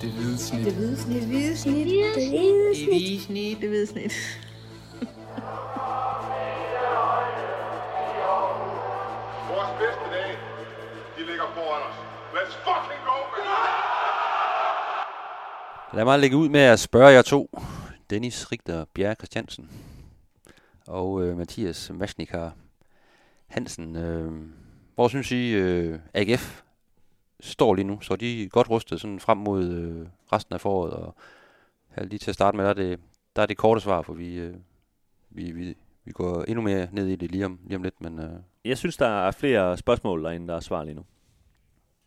Det hvide snit. Det hvide snit. Det hvide snit. Det hvide Det hvide snit. Det hvide snit. Vores bedste dage, de ligger foran os. Let's fucking go, man! Lad mig lægge ud med at spørge jer to. Dennis Rigter Bjerre Christiansen og øh, Mathias Masnikar Hansen. Øh, hvor synes I, øh, AGF står lige nu? Så er de godt rustet sådan frem mod øh, resten af foråret? Og her lige til at starte med, der er det, der er det korte svar, for vi, øh, vi, vi, vi går endnu mere ned i det lige om, lige om lidt. Men, øh, Jeg synes, der er flere spørgsmål derinde, der er svar lige nu.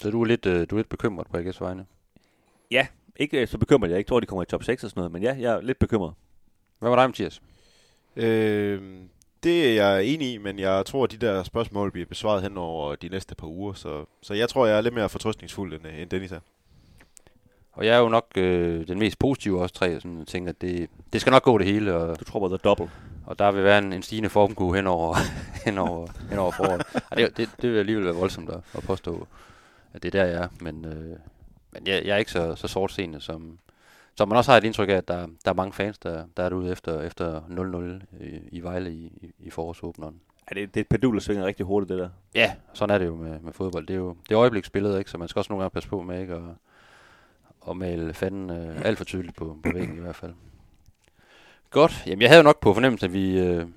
så du er, lidt, øh, du er lidt bekymret på AGF's vegne. Ja, ikke øh, så bekymret. Jeg ikke tror, de kommer i top 6 og sådan noget, men ja, jeg er lidt bekymret. Hvad var dig, Mathias? Øh, det er jeg enig i, men jeg tror, at de der spørgsmål bliver besvaret hen over de næste par uger. Så, så jeg tror, jeg er lidt mere fortrøstningsfuld end, end Dennis er. Og jeg er jo nok øh, den mest positive også tre, sådan, jeg tænker, at det, det skal nok gå det hele, og Du tror på the double. Og der vil være en, en stigende formkurve hen over, hen over, hen over foråret. Og det, det, det vil alligevel være voldsomt at, at påstå, at det er der, jeg er. Men, øh, men jeg, jeg er ikke så, så sortseende, som, som man også har et indtryk af, at der, der er mange fans, der, der er derude efter, efter 0-0 i, i Vejle i, i, i forårsåbneren. Ja, det, det er et pendul, der svinger rigtig hurtigt, det der. Ja, sådan er det jo med, med fodbold. Det er jo det er øjebliksbilledet, ikke? så man skal også nogle gange passe på med ikke at, at male fanden øh, alt for tydeligt på, på væggen i hvert fald. Godt. Jamen, jeg havde jo nok på fornemmelse, at vi, øh,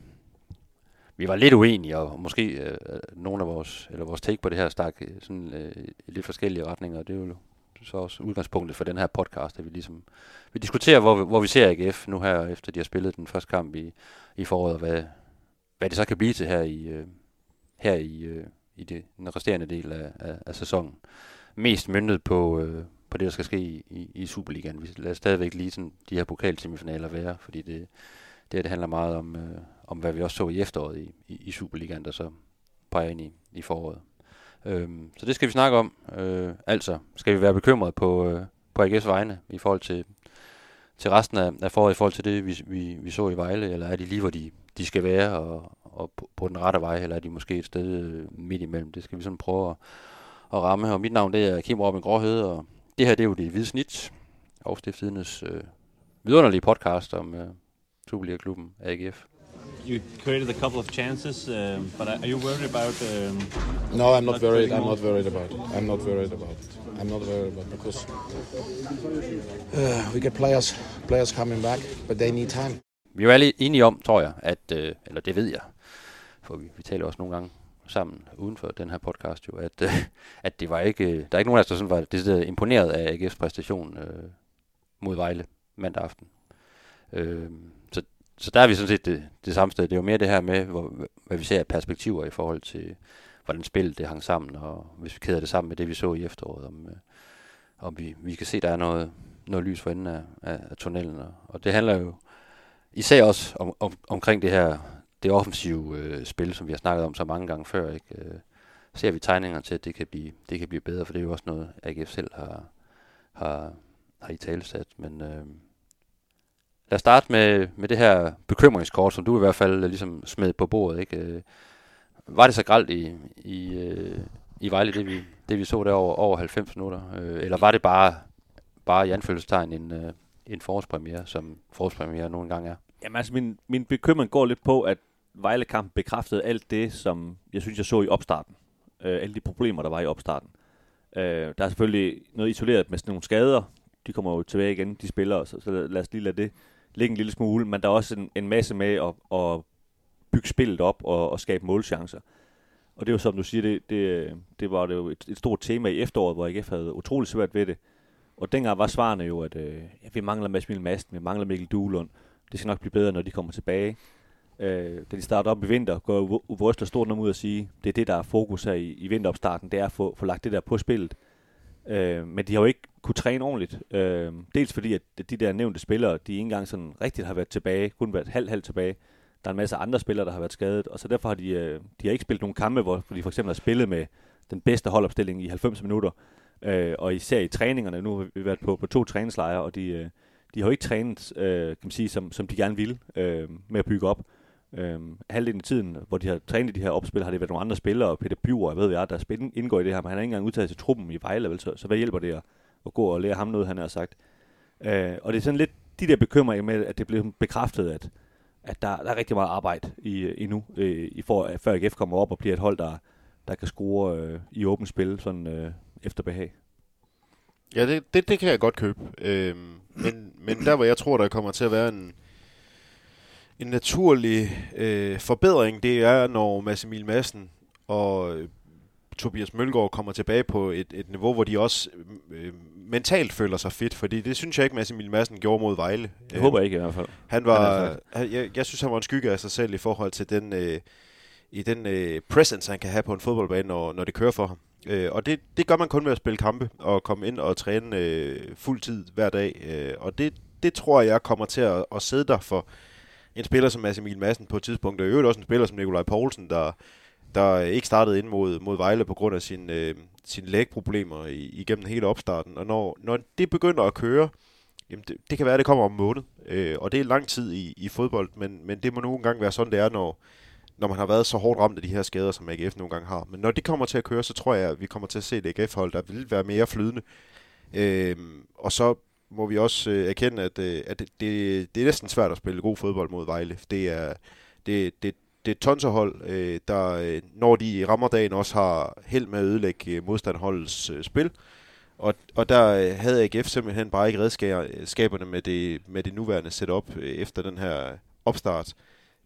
vi var lidt uenige, og måske øh, nogle af vores, eller vores take på det her stak øh, sådan, øh, i lidt forskellige retninger, det er jo så også udgangspunktet for den her podcast, at vi ligesom vi diskuterer, hvor, hvor vi ser AGF nu her, efter de har spillet den første kamp i, i foråret, og hvad, hvad det så kan blive til her i, øh, her i, øh, i det, den resterende del af, af, af sæsonen. Mest myndet på, øh, på det, der skal ske i, i, i Superligaen. Vi lader stadigvæk lige sådan de her pokalsemifinaler være, fordi det, det, her, det handler meget om, øh, om, hvad vi også så i efteråret i, i, i Superligaen, der så peger ind i, i foråret. Øhm, så det skal vi snakke om. Øh, altså, skal vi være bekymrede på, øh, på AGF's vegne i forhold til, til resten af, af foråret, i forhold til det, vi, vi, vi så i Vejle, eller er de lige, hvor de, de skal være, og, og på, på den rette vej, eller er de måske et sted øh, midt imellem? Det skal vi sådan prøve at, at ramme. Og mit navn, det er Kim Robin Gråhed, og det her, det er jo det hvide snit, Aarhus Stiftidernes øh, vidunderlige podcast om øh, Superliga-klubben AGF. You created a couple of chances, um, but are you worried about? Um, No, I'm not Not worried. I'm not worried about it. I'm not worried about it. I'm not worried about because uh, we get players players coming back, but they need time. Vi er jo alle enige om, tror jeg, at, øh, eller det ved jeg, for vi, vi taler også nogle gange sammen uden for den her podcast jo, at, øh, at det var ikke, øh, der er ikke nogen af os, der sådan var decideret imponeret af AGF's præstation øh, mod Vejle mandag aften. Øh, så, der er vi sådan set det, det samme sted. Det er jo mere det her med, hvor, hvad vi ser af perspektiver i forhold til, hvordan spillet det hang sammen, og hvis vi kæder det sammen med det, vi så i efteråret, om, øh, om vi, vi kan se, der er noget, noget lys for enden af, af, af tunnelen. Og, og det handler jo især også om, om, omkring det her det offensive øh, spil, som vi har snakket om så mange gange før. Ikke? Øh, ser vi tegninger til, at det kan blive, det kan blive bedre, for det er jo også noget, AGF selv har, har, har i talesat. Men øh, lad os starte med, med det her bekymringskort, som du i hvert fald øh, ligesom smed på bordet. Ikke? Øh, var det så gralt i, i, øh, i Vejle, det vi, det vi så der over, over 90 minutter? Eller var det bare, bare i anfølgelsestegn en, en forårspremiere, som forårspremiere nogle gange er? Jamen altså, min, min bekymring går lidt på, at Vejlekampen bekræftede alt det, som jeg synes, jeg så i opstarten. Øh, alle de problemer, der var i opstarten. Øh, der er selvfølgelig noget isoleret med sådan nogle skader. De kommer jo tilbage igen, de spiller, så, så lad os lige lade det ligge en lille smule. Men der er også en, en masse med at, at bygge spillet op og, og skabe målchancer. Og det er jo som du siger, det, det, det var det jo et, et stort tema i efteråret, hvor IKF havde utrolig svært ved det. Og dengang var svarene jo, at øh, ja, vi mangler Mads Mille Madsen, vi mangler Mikkel Duelund. Det skal nok blive bedre, når de kommer tilbage. Øh, da de starter op i vinter, går Uwe stort nok ud og sige, det er det, der er fokus her i, i vinteropstarten, det er at få, få lagt det der på spillet. Øh, men de har jo ikke kunne træne ordentligt. Øh, dels fordi, at de der nævnte spillere, de ikke engang sådan rigtigt har været tilbage, kun været halv-halv tilbage. Der er en masse andre spillere, der har været skadet, og så derfor har de, øh, de har ikke spillet nogen kampe, hvor de for eksempel har spillet med den bedste holdopstilling i 90 minutter. Øh, og især i træningerne, nu har vi været på, på to træningslejre, og de, øh, de har jo ikke trænet, øh, kan man sige, som, som de gerne ville øh, med at bygge op. Øhm, halvdelen af tiden, hvor de har trænet de her opspil, har det været nogle andre spillere, Peter Bjur, jeg ved hvad, der spil, indgår i det her, men han har ikke engang udtaget til truppen i Vejle, vel, så, så hvad hjælper det at, at gå og lære ham noget, han har sagt. Øh, og det er sådan lidt de der bekymringer med, at det bliver bekræftet, at, at der, der er rigtig meget arbejde i, endnu, øh, i for, før AGF kommer op og bliver et hold, der, der kan score øh, i åbent spil sådan øh, efter behag. Ja, det, det, det kan jeg godt købe. Øhm, men, men der, hvor jeg tror, der kommer til at være en, en naturlig øh, forbedring, det er, når Mads Emil Madsen og øh, Tobias Mølgaard kommer tilbage på et, et niveau, hvor de også øh, mentalt føler sig fedt, fordi det synes jeg ikke, Mads Emil Madsen gjorde mod Vejle. Det håber jeg ikke i hvert fald. Han var, han, jeg, jeg synes, han var en skygge af sig selv i forhold til den, øh, i den øh, presence, han kan have på en fodboldbane, når, når det kører for ham. Øh, og det, det gør man kun ved at spille kampe og komme ind og træne øh, fuld tid hver dag. Øh, og det, det tror jeg kommer til at, at sidde der for en spiller som Mads Emil Madsen på et tidspunkt. Og i øvrigt også en spiller som Nikolaj Poulsen, der, der ikke startede ind mod, mod Vejle på grund af sin, øh, sin lægproblemer igennem hele opstarten. Og når, når det begynder at køre, jamen det, det kan være, at det kommer om en måned. Øh, og det er lang tid i, i fodbold, men, men det må nogle gange være sådan, det er, når, når man har været så hårdt ramt af de her skader, som AGF nogle gange har. Men når det kommer til at køre, så tror jeg, at vi kommer til at se et AGF-hold, der vil være mere flydende. Øh, og så må vi også øh, erkende, at, øh, at det, det, det er næsten svært at spille god fodbold mod Vejle. Det er, det, det, det er et tonserhold, øh, der øh, når de rammer dagen også har held med at ødelægge øh, modstandholdets øh, spil. Og, og der øh, havde AGF simpelthen bare ikke redskaberne med det, med det nuværende setup øh, efter den her opstart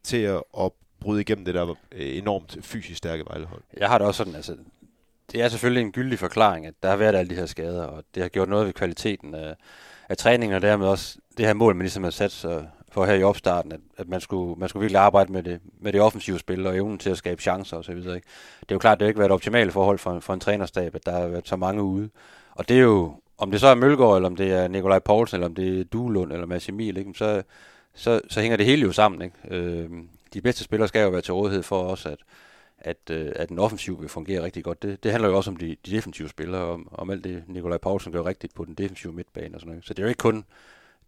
til at, at bryde igennem det der øh, enormt fysisk stærke Vejlehold. Jeg har det også sådan, altså, det er selvfølgelig en gyldig forklaring, at der har været alle de her skader, og det har gjort noget ved kvaliteten af, af træningen, og dermed også det her mål, man ligesom har sat sig for her i opstarten, at, at man, skulle, man skulle virkelig arbejde med det, med det offensive spil og evnen til at skabe chancer osv. Ikke? Det er jo klart, det har ikke været et optimalt forhold for, for en trænerstab, at der har været så mange ude. Og det er jo, om det så er Mølgaard, eller om det er Nikolaj Poulsen, eller om det er Duelund, eller Mads Emil, ikke? Så, så, så hænger det hele jo sammen. Ikke? Øh, de bedste spillere skal jo være til rådighed for os, at, at, øh, at den offensiv vil fungere rigtig godt. Det, det handler jo også om de, de defensive spillere, om, om alt det Nikolaj Poulsen gør rigtigt på den defensive midtbane og sådan noget. Så det er jo ikke kun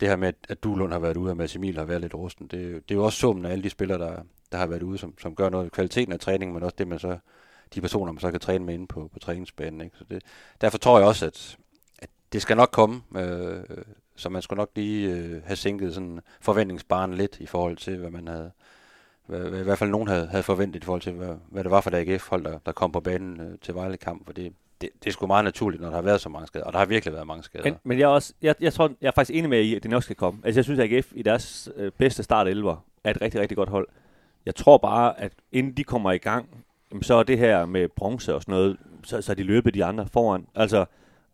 det her med, at Duelund har været ude, og Mads Emil har været lidt rusten. Det, det er jo også summen af alle de spillere, der, der har været ude, som, som gør noget kvaliteten af træningen, men også det, man så, de personer, man så kan træne med inde på, på træningsbanen. Ikke? Så det, derfor tror jeg også, at, at det skal nok komme, øh, så man skulle nok lige øh, have sænket sådan forventningsbaren lidt i forhold til, hvad man havde, hvad, i hvert fald nogen havde, havde forventet i forhold til, hvad, hvad det var for et AGF-hold, der, der kom på banen øh, til Vejle-kamp, for det, det, det er sgu meget naturligt, når der har været så mange skader, og der har virkelig været mange skader. Men, men jeg, er også, jeg, jeg, tror, jeg er faktisk enig med i, at det nok skal komme. Altså jeg synes, at AGF i deres øh, bedste start 11 er et rigtig, rigtig godt hold. Jeg tror bare, at inden de kommer i gang, jamen, så er det her med bronze og sådan noget, så, så er de løbet de andre foran. Altså,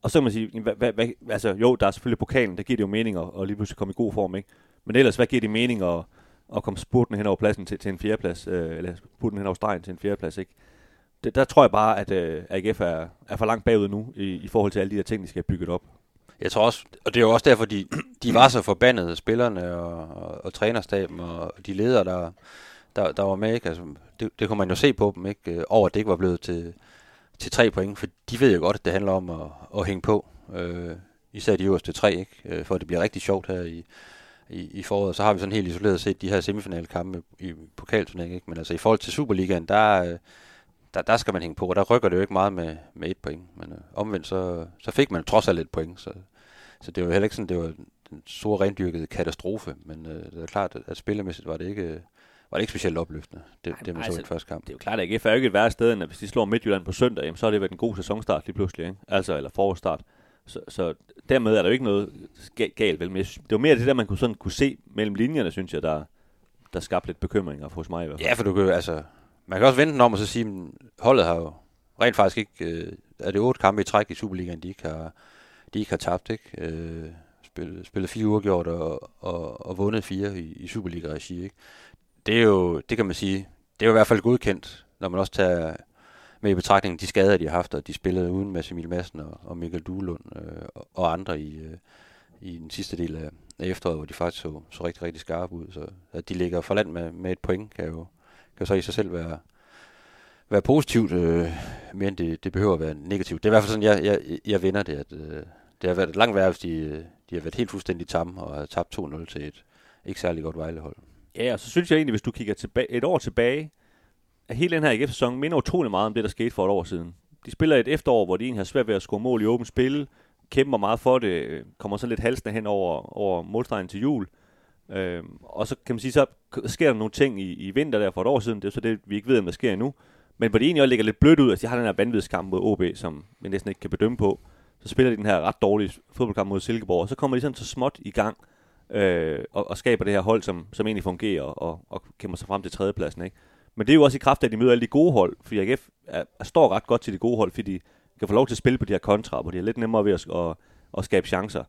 og så kan man sige, hvad, hvad, hvad, altså jo, der er selvfølgelig pokalen, der giver det jo mening at, at lige pludselig komme i god form, ikke? Men ellers, hvad giver det mening at, og kom spurten hen over pladsen til, til en fjerdeplads, øh, eller spurten hen over stregen til en fjerdeplads, ikke? Det, der tror jeg bare, at øh, AGF er, er for langt bagud nu, i, i forhold til alle de der ting, de skal have bygget op. Jeg tror også, og det er jo også derfor, de, de var så forbandede, spillerne og, og, og trænerstaben og de ledere, der, der, der var med. Ikke? Altså, det, det kunne man jo se på dem, ikke? Øh, over at det ikke var blevet til, til tre point, for de ved jo godt, at det handler om at, at hænge på. Øh, især de øverste tre, ikke? Øh, for for det bliver rigtig sjovt her i, i, i foråret. Så har vi sådan helt isoleret set de her semifinalkampe i pokalturneringen, ikke? men altså i forhold til Superligaen, der, der, der skal man hænge på, og der rykker det jo ikke meget med, med et point. Men øh, omvendt, så, så fik man trods alt et point, så, så det var heller ikke sådan, det var den store rendyrkede katastrofe, men øh, det er klart, at, at var det ikke, var det ikke specielt opløftende, det, Ej, det man altså, så i første kamp. Det er jo klart, at AGF er jo ikke et værre sted, end hvis de slår Midtjylland på søndag, jamen, så har det været en god sæsonstart lige pludselig, ikke? altså, eller forårsstart. Så, så dermed er der jo ikke noget galt, vel? Men jeg, det var mere det der, man kunne, sådan, kunne se mellem linjerne, synes jeg, der, der skabte lidt bekymringer hos mig i hvert fald. Ja, for du kan altså, man kan også vente den om og så sige, at holdet har jo rent faktisk ikke, øh, er det otte kampe i træk i Superligaen, de ikke har, de ikke har tabt, ikke? Øh, spillet, spillet fire uafgjort og, og, og vundet fire i, i Superliga-regi, ikke? Det er jo, det kan man sige, det er jo i hvert fald godkendt, når man også tager med i betragtning de skader, de har haft, og de spillede uden Mads Emil Madsen og, og Mikkel Duelund øh, og, andre i, øh, i den sidste del af, af efteråret, hvor de faktisk så, så rigtig, rigtig skarpe ud. Så at de ligger for land med, med et point, kan jo, kan så i sig selv være, være positivt, øh, mere end det, det behøver at være negativt. Det er i hvert fald sådan, jeg, jeg, jeg vinder det, at øh, det har været langt værre, hvis de, øh, de har været helt fuldstændig tamme og har tabt 2-0 til et ikke særlig godt Vejlehold. Ja, og så synes jeg egentlig, hvis du kigger tilbage, et år tilbage, at hele den her AGF-sæson minder utrolig meget om det, der skete for et år siden. De spiller et efterår, hvor de egentlig har svært ved at score mål i åbent spil. kæmper meget for det, kommer så lidt halsende hen over, over målstregen til jul. Øhm, og så kan man sige, så sker der nogle ting i, i vinter der for et år siden, det er så det, vi ikke ved, om der sker endnu. Men hvor de egentlig også ligger lidt blødt ud, altså de har den her vanvidskamp mod OB, som man næsten ikke kan bedømme på. Så spiller de den her ret dårlige fodboldkamp mod Silkeborg, og så kommer de sådan så småt i gang, øh, og, og skaber det her hold, som, som egentlig fungerer, og, og kæmper sig frem til tredjepladsen. Ikke? Men det er jo også i kraft af, at de møder alle de gode hold, fordi AGF er, er, står ret godt til de gode hold, fordi de kan få lov til at spille på de her kontra, hvor de er lidt nemmere ved at, at, at skabe chancer,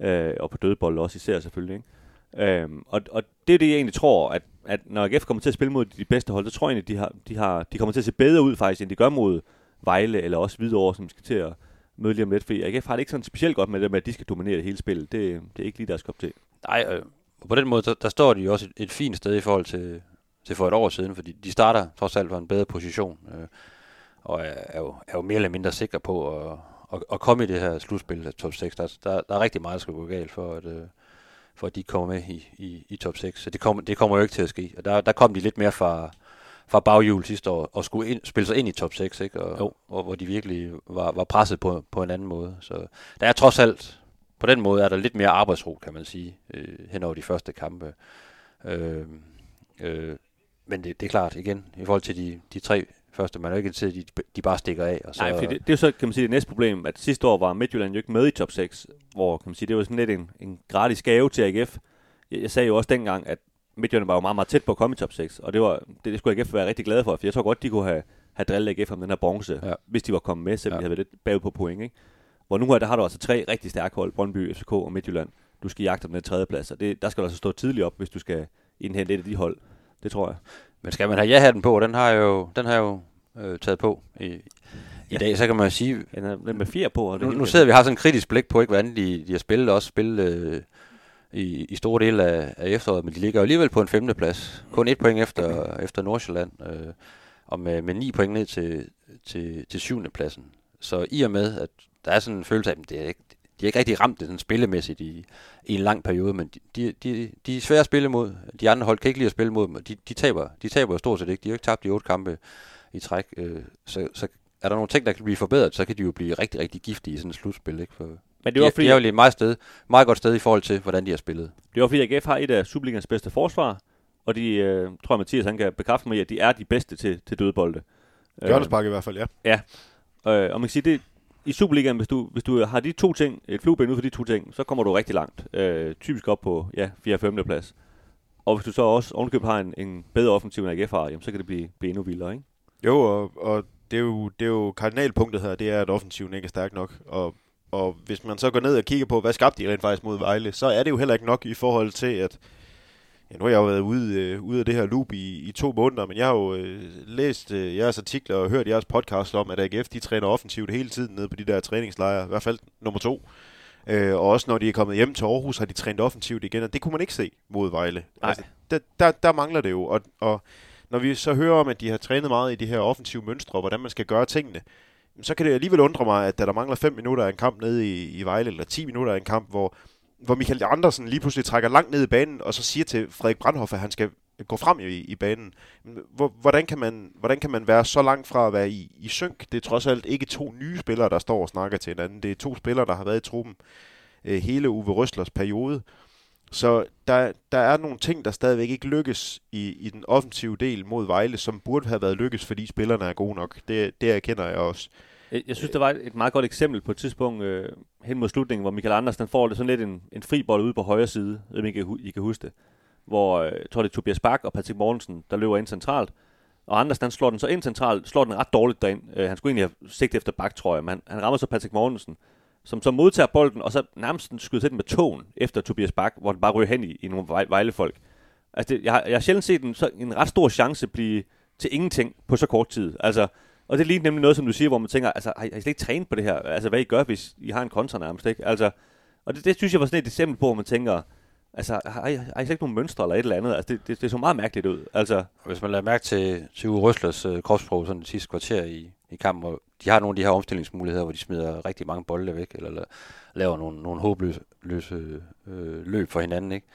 øh, og på dødbold også især selvfølgelig. Ikke? Øh, og, og det er det, jeg egentlig tror, at, at når AGF kommer til at spille mod de bedste hold, så tror jeg egentlig, de, har, de, har, de kommer til at se bedre ud faktisk, end de gør mod Vejle, eller også Hvidovre, som skal til at møde lige om lidt, fordi AGF har det ikke sådan specielt godt med det med, at de skal dominere hele spillet. Det, det er ikke lige deres kop til. Nej, øh, og på den måde, der, der står de jo også et, et fint sted i forhold til, til for et år siden, fordi de starter trods alt fra en bedre position, øh, og er, er, jo, er jo mere eller mindre sikre på at, at, at komme i det her slutspil af top 6. Der, der, der er rigtig meget, der skal gå galt for, at, øh, for at de kommer med i, i, i top 6. Så det kommer, det kommer jo ikke til at ske. Og der, der kom de lidt mere fra, fra baghjul sidste år, og skulle ind, spille sig ind i top 6, ikke? Og, Jo. og hvor de virkelig var, var presset på, på en anden måde. Så der er trods alt, på den måde er der lidt mere arbejdsro, kan man sige, øh, hen over de første kampe. Øh, øh, men det, det er klart, igen, i forhold til de, de tre første, man er jo ikke at de, de bare stikker af. Og så, Nej, fordi det, det er jo så, kan man sige, det næste problem, at sidste år var Midtjylland jo ikke med i top 6, hvor, kan man sige, det var sådan lidt en, en gratis gave til AGF. Jeg, jeg sagde jo også dengang, at Midtjylland var jo meget, meget tæt på at komme i top 6, og det, var, det, det skulle AGF være rigtig glad for, for jeg tror godt, de kunne have, have drillet AGF om den her bronze, Ja. hvis de var kommet med, selvom ja. de havde været lidt bagud på point. Ikke? Hvor nu her, der har du altså tre rigtig stærke hold, Brøndby, FCK og Midtjylland. Du skal jagte om den tredje plads, og det, der skal du altså stå tidligt op, hvis du skal indhente et af de hold. Det tror jeg. Men skal man have ja-hatten på, den har jeg jo, den har jeg jo øh, taget på i, i dag, så kan man jo sige, Den er den med fire på. Og det nu, nu sidder vi har sådan en kritisk blik på, ikke, hvordan de, de har spillet, også spillet øh, i, i store dele af, af efteråret, men de ligger jo alligevel på en femte plads. Kun et point efter, efter Nordsjælland, øh, og med, med ni point ned til, til, til syvende pladsen. Så i og med, at der er sådan en følelse af, at det er ikke, de har ikke rigtig ramt det sådan spillemæssigt i, i en lang periode, men de, de, de, de er svære at spille mod. De andre hold kan ikke lide at spille mod dem, og de, de, taber, de taber jo stort set ikke. De har jo ikke tabt de otte kampe i træk, øh, så, så er der nogle ting, der kan blive forbedret, så kan de jo blive rigtig, rigtig giftige i sådan et slutspil. Ikke? For Men det de, var er, fordi, de er jo et meget, sted, meget godt sted i forhold til, hvordan de har spillet. Det var fordi AGF har et af Superligans bedste forsvar, og de, øh, tror jeg Mathias han kan bekræfte mig i, at de er de bedste til, til dødbolde. Hjørnespark i hvert fald, ja. Øh, og man kan sige, det, i Superligaen, hvis du, hvis du har de to ting, et flueben ud for de to ting, så kommer du rigtig langt. Øh, typisk op på ja, 4. 5. plads. Og hvis du så også ovenkøbet har en, en bedre offensiv end AGF har, jamen, så kan det blive, blive endnu vildere, ikke? Jo, og, og det, er jo, det er jo kardinalpunktet her, det er, at offensiven ikke er stærk nok. Og, og hvis man så går ned og kigger på, hvad skabte de rent faktisk mod Vejle, så er det jo heller ikke nok i forhold til, at Ja, nu har jeg jo været ude, øh, ude af det her loop i, i to måneder, men jeg har jo øh, læst øh, jeres artikler og hørt jeres podcast om, at AGF de træner offensivt hele tiden nede på de der træningslejre, i hvert fald nummer to. Øh, og også når de er kommet hjem til Aarhus, har de trænet offensivt igen, og det kunne man ikke se mod Vejle. Nej. Altså, der, der, der mangler det jo, og, og når vi så hører om, at de har trænet meget i de her offensive mønstre, og hvordan man skal gøre tingene, så kan det alligevel undre mig, at da der mangler 5 minutter af en kamp nede i, i Vejle, eller 10 minutter af en kamp, hvor, hvor Michael Andersen lige pludselig trækker langt ned i banen, og så siger til Frederik Brandhoff, at han skal gå frem i, i banen. Hvordan, kan man, hvordan kan man være så langt fra at være i, i synk? Det er trods alt ikke to nye spillere, der står og snakker til hinanden. Det er to spillere, der har været i truppen øh, hele Uwe Røslers periode. Så der, der er nogle ting, der stadigvæk ikke lykkes i, i den offensive del mod Vejle, som burde have været lykkes, fordi spillerne er gode nok. Det, det erkender jeg også. Øh, jeg synes, der var et, et meget godt eksempel på et tidspunkt øh, hen mod slutningen, hvor Michael Andersen får det sådan lidt en, en fri bold ude på højre side, jeg ved ikke, I kan- huske det, hvor øh, jeg tror det er Tobias Bak og Patrick Mortensen, der løber ind centralt, og Andersen han slår den så ind centralt, slår den ret dårligt derind. Øh, han skulle egentlig have sigt efter Bak, tror jeg, men han, han rammer så Patrick Mortensen, som så modtager bolden, og så nærmest skyder til den med tåen efter Tobias Bak, hvor den bare ryger hen i, i nogle vej, vejlefolk. Altså, det, jeg, har, jeg har sjældent set en, så, en ret stor chance blive til ingenting på så kort tid. Altså, og det ligner nemlig noget, som du siger, hvor man tænker, altså, har I, har I slet ikke trænet på det her? Altså, hvad I gør, hvis I har en kontra nærmest, ikke? Altså, og det, det synes jeg var sådan et eksempel på, hvor man tænker, altså, har I, har I slet ikke nogen mønstre eller et eller andet? Altså, det, det, det så meget mærkeligt ud. Altså, hvis man lader mærke til, til Uwe Røslers øh, kropsprog sådan det sidste kvarter i, i kampen, hvor de har nogle af de her omstillingsmuligheder, hvor de smider rigtig mange bolde væk, eller laver nogle, nogle håbløse løse, øh, løb for hinanden, ikke?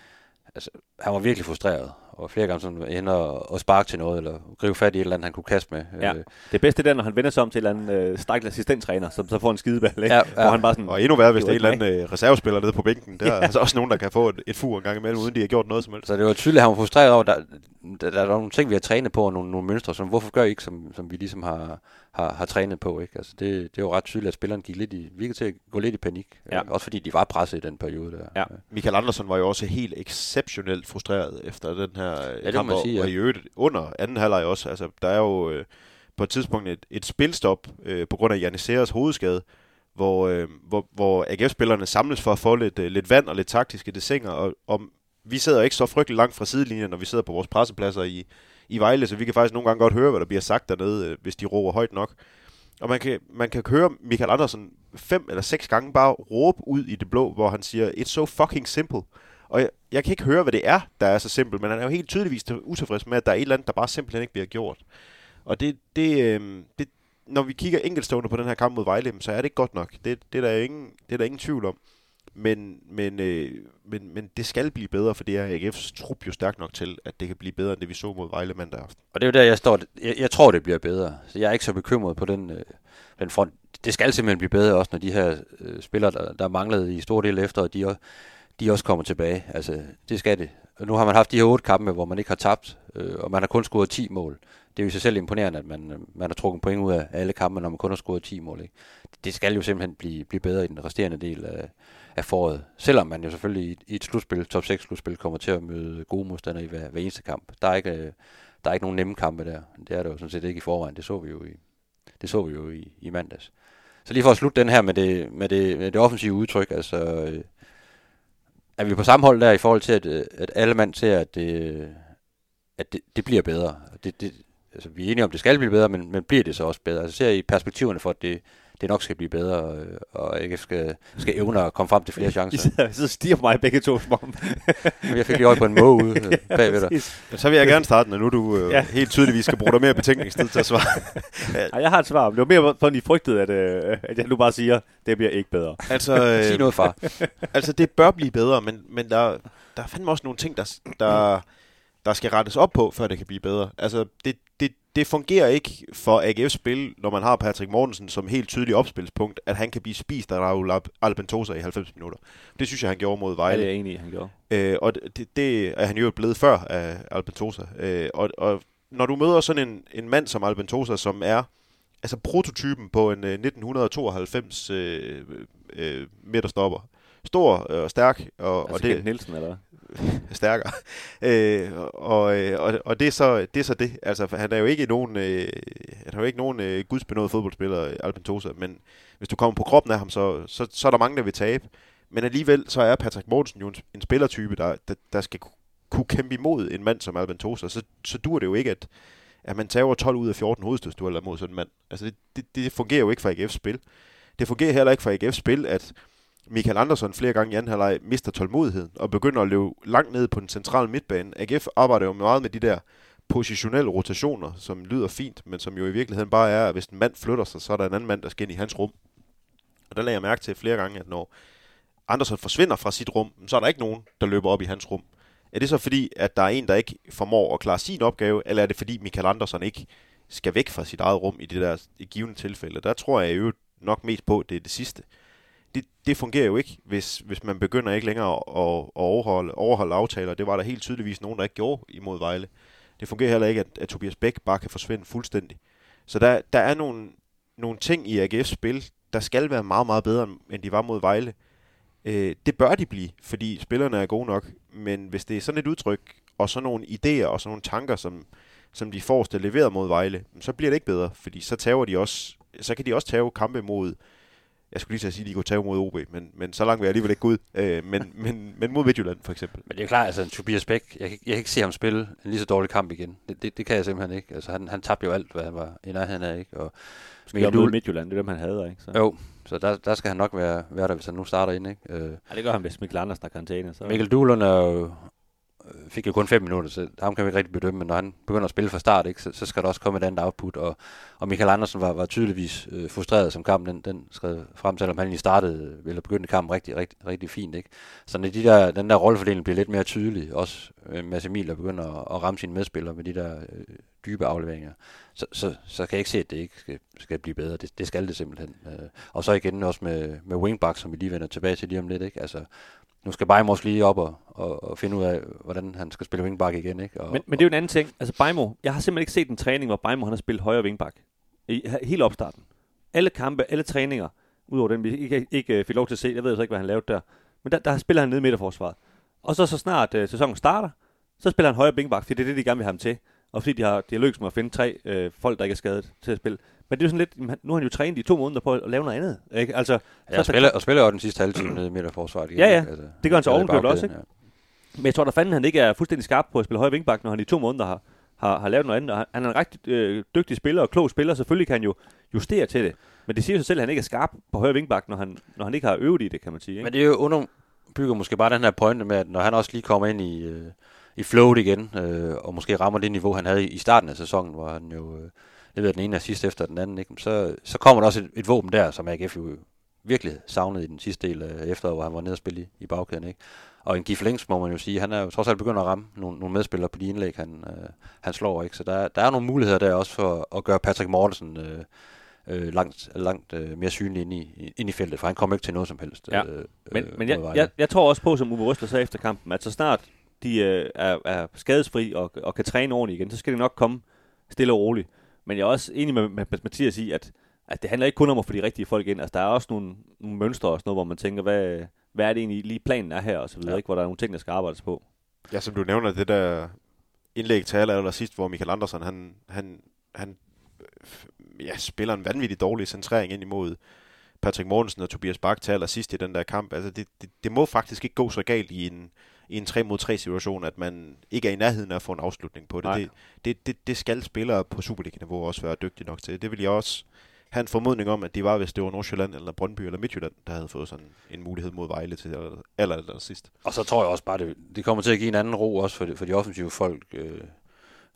Altså, han var virkelig frustreret, og flere gange sådan ender og, og sparke til noget, eller gribe fat i et eller andet, han kunne kaste med. Ja. Øh, Det bedste det er, når han vender sig om til en eller anden øh, assistenttræner, som så får en skideball, ikke? Ja, Hvor ja. han bare sådan, Og endnu værre, hvis Det der er en eller anden øh, reservespiller nede på bænken. Der er altså også nogen, der kan få et, et fur en gang imellem, uden de har gjort noget som helst. Så det var tydeligt, at han var frustreret over, at der, der, der er nogle ting, vi har trænet på, og nogle, nogle mønstre, som hvorfor gør I ikke, som, som vi ligesom har, har, har trænet på. Ikke? Altså det, det er jo ret tydeligt, at spilleren gik lidt i, virkede til at gå lidt i panik. Ja. Ja. Også fordi de var presset i den periode der. Ja. Michael Andersen var jo også helt exceptionelt frustreret efter den her øh, må kamp, sige, ja. og i øvrigt under anden halvleg også. Altså, der er jo øh, på et tidspunkt et, et spilstop øh, på grund af Janisseres hovedskade, hvor, øh, hvor, hvor AGF-spillerne samles for at få lidt, øh, lidt vand og lidt taktiske desinger, og, og vi sidder ikke så frygtelig langt fra sidelinjen, når vi sidder på vores pressepladser i, i Vejle, så vi kan faktisk nogle gange godt høre, hvad der bliver sagt dernede, øh, hvis de råber højt nok. Og man kan, man kan høre Michael Andersen fem eller seks gange bare råbe ud i det blå, hvor han siger, it's so fucking simple. Og jeg, jeg kan ikke høre, hvad det er, der er så simpelt, men han er jo helt tydeligvis utilfreds med, at der er et eller andet, der bare simpelthen ikke bliver gjort. Og det, det, øh, det når vi kigger enkeltstående på den her kamp mod Vejle, så er det ikke godt nok. Det, det, er, der ingen, det er der ingen tvivl om. Men, men, øh, men, men det skal blive bedre, for det er AGF's trup jo stærk nok til, at det kan blive bedre, end det vi så mod Vejle mandag aften. Og det er jo der, jeg står. Jeg, jeg tror, det bliver bedre. Så jeg er ikke så bekymret på den, øh, den front. Det skal simpelthen blive bedre også, når de her øh, spillere, der, der manglede i stor del efter, de, de også kommer tilbage. Altså, det skal det. Og nu har man haft de her otte kampe, hvor man ikke har tabt, øh, og man har kun scoret 10 mål. Det er jo i sig selv imponerende, at man, øh, man har trukket point ud af alle kampe, når man kun har scoret 10 mål. Ikke? Det skal jo simpelthen blive, blive bedre i den resterende del af, af foråret. Selvom man jo selvfølgelig i, i et slutspil, top 6 slutspil, kommer til at møde gode modstandere i hver, hver eneste kamp. Der er ikke, øh, der er ikke nogen nemme kampe der. Det er der jo sådan set ikke i forvejen. Det så vi jo i, det så vi jo i, i mandags. Så lige for at slutte den her med det, med det, med det offensive udtryk, altså øh, er vi på samme hold der i forhold til, at, øh, at alle mand ser, at det, at det, det bliver bedre. Det, det, altså, vi er enige om, at det skal blive bedre, men, men bliver det så også bedre? Altså ser I perspektiverne for, at det, det nok skal blive bedre, øh, og ikke skal, skal evne at komme frem til flere I chancer. sidder, I sidder og stiger på mig begge to, som om. Jeg fik lige øje på en måge ude øh, bagved dig. Så vil jeg gerne starte, når nu du øh, Ja. ja. helt tydeligvis skal bruge dig mere betænkningstid til at svare. Ej, jeg har et svar. men Det var mere for, at I frygtede, at, øh, at jeg nu bare siger, det bliver ikke bedre. altså, Sig øh, noget, far. altså, det bør blive bedre, men, men der, der er fandme også nogle ting, der, der, der skal rettes op på, før det kan blive bedre. Altså, det, det, det fungerer ikke for AGF's spil, når man har Patrick Mortensen som helt tydelig opspilspunkt, at han kan blive spist af Raul Al- Albentosa i 90 minutter. Det synes jeg, han gjorde mod Ja, Vejle. det er i, han gjorde. Øh, og det, det er han jo blevet før af Albentosa. Øh, og, og når du møder sådan en, en mand som Albentosa, som er altså prototypen på en øh, 1992 øh, øh, midterstopper, stor og stærk, og, Altså, og Kent det Nielsen, eller stærkere. Øh, og, øh, og, og det er så det er så det. Altså han er jo ikke nogen øh, han er jo ikke nogen øh, gudsbenået fodboldspiller Albentosa, men hvis du kommer på kroppen af ham så så, så er der mange der vil tabe. Men alligevel så er Patrick Mortensen jo en, en spillertype der, der der skal ku- kunne kæmpe imod en mand som Albentosa, så så dur det jo ikke at at man tager 12 ud af 14 hovedstødsdueller mod sådan en mand. Altså det, det, det fungerer jo ikke for AGF's spil. Det fungerer heller ikke for AGF's spil, at Michael Andersson flere gange i anden halvleg mister tålmodigheden og begynder at løbe langt ned på den centrale midtbane. AGF arbejder jo meget med de der positionelle rotationer, som lyder fint, men som jo i virkeligheden bare er, at hvis en mand flytter sig, så er der en anden mand, der skal ind i hans rum. Og der lagde jeg mærke til flere gange, at når Andersson forsvinder fra sit rum, så er der ikke nogen, der løber op i hans rum. Er det så fordi, at der er en, der ikke formår at klare sin opgave, eller er det fordi Michael Andersson ikke skal væk fra sit eget rum i det der i givende tilfælde? Der tror jeg jo nok mest på, at det er det sidste det, det fungerer jo ikke, hvis, hvis man begynder ikke længere at, at overholde, overholde aftaler. Det var der helt tydeligvis nogen, der ikke gjorde imod Vejle. Det fungerer heller ikke, at, at Tobias Bæk bare kan forsvinde fuldstændig. Så der, der er nogle, nogle ting i AGF's spil, der skal være meget, meget bedre, end de var mod Vejle. Øh, det bør de blive, fordi spillerne er gode nok. Men hvis det er sådan et udtryk, og sådan nogle idéer og sådan nogle tanker, som, som de forreste leveret mod Vejle, så bliver det ikke bedre, fordi så tager de også, så kan de også tage kampe mod jeg skulle lige til at sige, at de kunne tage mod OB, men, men så langt vil jeg alligevel ikke gå ud. Øh, men, men, men mod Midtjylland for eksempel. Men det er klart, altså Tobias Bæk, jeg, kan- jeg kan ikke se ham spille en lige så dårlig kamp igen. Det, det, det kan jeg simpelthen ikke. Altså han, han tabte jo alt, hvad han var i nærheden af, ikke? Og Skal jeg møde Midtjylland, det er dem, han hader, ikke? Så. Jo, så der, der skal han nok være, være der, hvis han nu starter ind, ikke? Øh, Ja, det gør han, hvis Mikkel Andersen har karantæne. Så. Mikkel Duhlund er jo fik jo kun 5 minutter, så ham kan vi ikke rigtig bedømme, men når han begynder at spille fra start, ikke, så, så skal der også komme et andet output, og, og Michael Andersen var, var tydeligvis øh, frustreret, som kampen den, den skred frem, selvom han lige startede, eller begyndte kampen rigtig, rigtig, rigtig fint, ikke? Så når de der, den der rollefordeling bliver lidt mere tydelig, også øh, Mads Emil, der begynder at, at ramme sine medspillere med de der øh, dybe afleveringer, så, så, så kan jeg ikke se, at det ikke skal, skal blive bedre. Det, det skal det simpelthen. Øh, og så igen også med, med wingback, som vi lige vender tilbage til lige om lidt, ikke? Altså, nu skal Bajmo også lige op og, og, og finde ud af, hvordan han skal spille wingback igen. Ikke? Og, Men, men det er jo en anden ting. Altså Bajmo, jeg har simpelthen ikke set en træning, hvor Bajmo han har spillet højre wingback. I, hele opstarten. Alle kampe, alle træninger, udover den, vi ikke, ikke øh, fik lov til at se. Jeg ved altså ikke, hvad han lavede der. Men der, der spiller han nede i midterforsvaret. Og så så snart uh, sæsonen starter, så spiller han højre wingback, fordi det er det, de gerne vil have ham til. Og fordi de har, de har lykkes med at finde tre øh, folk, der ikke er skadet til at spille. Men det er jo sådan lidt, nu har han jo trænet i to måneder på at lave noget andet. Ikke? Altså, ja, og, spiller, og spiller jo den sidste halve time nede i midterforsvaret. Ja, ja. Altså, Det gør han så ovenkøbet også, ikke? Men jeg tror da fanden, han ikke er fuldstændig skarp på at spille højre wingback, når han i to måneder har, har, har lavet noget andet. Og han- Han er en rigtig øh, dygtig spiller og klog spiller. Selvfølgelig kan han jo justere til det. Men det siger sig selv, at han ikke er skarp på højre wingback, når han, når han ikke har øvet i det, kan man sige. Ikke? Men det er jo underbygger måske bare den her pointe med, at når han også lige kommer ind i, øh, i flowet igen, øh, og måske rammer det niveau, han havde i, i starten af sæsonen, hvor han jo øh, leverede den ene assist efter den anden, ikke? Så, så kommer der også et, et våben der, som AGF jo virkelig savnede i den sidste del af efteråret, hvor han var nede og spille i, i bagkæden. Ikke? Og en Gif Links, må man jo sige, han er jo trods alt begyndt at ramme nogle, nogle medspillere på de indlæg, han, øh, han slår. Ikke? Så der, der er nogle muligheder der også for at gøre Patrick Mortensen øh, øh, langt, langt øh, mere synlig ind i, ind i feltet, for han kommer ikke til noget som helst. Ja. Øh, Men, øh, men jeg, jeg, jeg tror også på, som Uwe Røsler sagde efter kampen, at så snart de øh, er, er skadesfri og, og kan træne ordentligt igen, så skal det nok komme stille og roligt. Men jeg er også enig med, med Mathias i, at, at det handler ikke kun om at få de rigtige folk ind. Altså, der er også nogle, nogle mønstre og sådan noget, hvor man tænker, hvad, hvad er det egentlig lige planen er her, og så videre, Ja. ikke? hvor der er nogle ting, der skal arbejdes på. Ja, som du nævner, det der indlæg til aller, aller sidst, hvor Michael Andersen, han, han, han øh, ja, spiller en vanvittig dårlig centrering ind imod Patrick Mortensen og Tobias Bak til allersidst i den der kamp. Altså, det, det, det må faktisk ikke gå så galt i en, i en 3 mod 3 situation, at man ikke er i nærheden af at få en afslutning på det. Nej. Det, det, det, det skal spillere på Superliga-niveau også være dygtige nok til. Det vil jeg også have en formodning om, at de var, hvis det var Nordsjælland eller Brøndby eller Midtjylland, der havde fået sådan en mulighed mod Vejle til aller, aller, aller sidst. Og så tror jeg også bare, det, det kommer til at give en anden ro også for de, for de offensive folk, øh,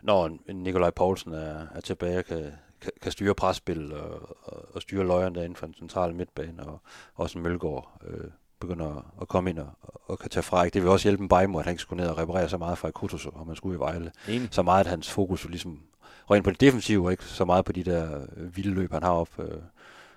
når Nikolaj Poulsen er, er tilbage og kan, kan, kan styre presspil og, og, og styre løjerne derinde for den centrale midtbane, og også en Mølgaard øh, begynder at- at komme ind og, og kan tage fra. Ikke? Det vil også hjælpe en Bajmo, at han ikke skulle ned og reparere så meget fra Kutus, og man skulle i Vejle. Enig. Så meget, at hans fokus jo ligesom rent på det defensive, og ikke så meget på de der øh, vilde løb, han har op, øh,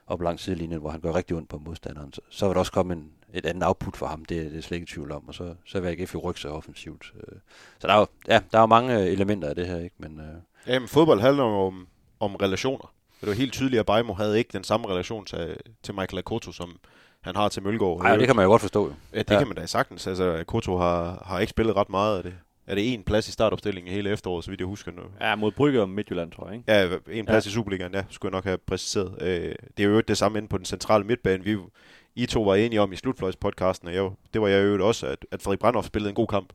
op langs sidelinjen, hvor han gør rigtig ondt på modstanderen. Så, så vil der også komme en, et andet output for ham, det, er- det er slet ikke tvivl om, og så, så vil AGF jo rykke sig offensivt. Øh. Så der er jo, ja, der er jo mange øh, elementer af det her, ikke? Men, øh, Jamen, fodbold handler om, om relationer. Det var helt tydeligt, at Bajmo havde ikke den samme relation til, til Michael Akoto, som han har til Mølgaard. ej, det kan man jo godt forstå. Jo. Ja, det Ja. kan man da sagtens. Altså, Akoto har, har ikke spillet ret meget af det. Er det en plads i startopstillingen hele efteråret, så vidt jeg husker nu? Ja, mod Brygge og Midtjylland, tror jeg. Ikke? Ja, en plads ja. i Superligaen, ja, skulle jeg nok have præciseret. Øh, det er jo det samme inde på den centrale midtbane. Vi, I to var enige om i slutfløjspodcasten, og jeg, det var jeg jo også, at, at Frederik Brandhoff spillede en god kamp.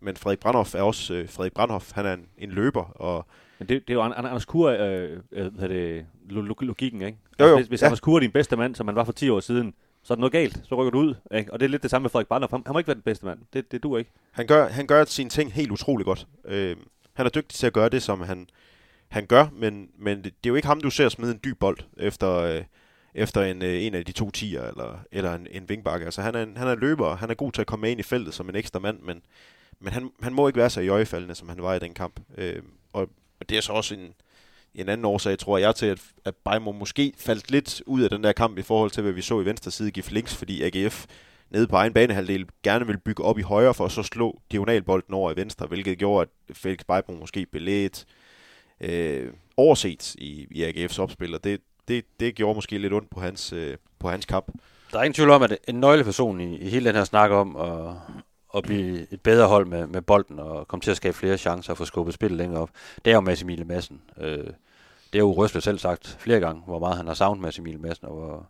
Men Frederik Brandhoff er også øh, Frederik Brandhoff. Han er en, en løber, og Men det, det er jo An- An- Anders Kur, øh, øh, hvad er det, lo- lo- logikken, ikke? Jo, jo. Altså, hvis, hvis Ja. Anders Kur er din bedste mand, som han var for 10 år siden, så er der noget galt. Så rykker du ud. Ikke? Og det er lidt det samme med Frederik Brandhoff. Han, han må ikke være den bedste mand. Det, det du ikke. Han gør, han gør sine ting helt utrolig godt. Øh, han er dygtig til at gøre det, som han, han gør, men, men det, det er jo ikke ham, du ser smide en dyb bold efter, øh, efter en, øh, en af de to tier eller, eller en, en wingback. Altså, han er en, han er løber, han er god til at komme med ind i feltet som en ekstra mand, men, men han, han må ikke være så i øjefaldene, som han var i den kamp. Øh, og og det er så også en, en anden årsag, tror jeg, til, at, at Bajmo måske faldt lidt ud af den der kamp i forhold til, hvad vi så i venstre side give links, fordi AGF nede på egen banehalvdel gerne vil bygge op i højre for at så slå diagonalbolden over i venstre, hvilket gjorde, at Felix Bajmo måske blev lidt øh, overset i, i AGF's opspil, og det, det, det gjorde måske lidt ondt på hans, øh, på hans kamp. Der er ingen tvivl om, at en nøgleperson i, i hele den her snak om at, at blive et bedre hold med, med bolden og komme til at skabe flere chancer og få skubbet spillet længere op, det er jo Mads Emil Madsen. Øh, det har jo Røsler selv sagt flere gange, hvor meget han har savnet Mads Emil Madsen, og hvor,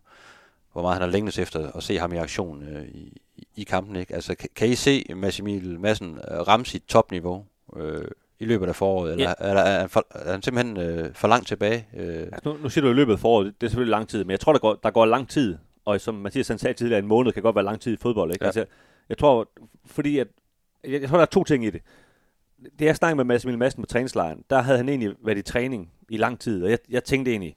hvor meget han har længtes efter at se ham i aktion øh, i, i kampen. Ikke? Altså, kan, kan I se Mads Emil Madsen øh, ramme sit topniveau øh, i løbet af foråret, eller Ja. er, er, er, han for, er han simpelthen øh, for langt tilbage? Øh, Altså, nu, nu siger du i løbet af foråret, det, det er selvfølgelig lang tid, men jeg tror, der går, der går lang tid. Og som Mathias han sagde tidligere, en måned kan godt være lang tid i fodbold. Ikke? Ja. Altså, jeg tror, fordi at jeg, jeg tror, der er to ting i det. Det jeg snakkede med Mads Emil Madsen på træningslejren, der havde han egentlig været i træning i lang tid, og jeg, jeg tænkte egentlig,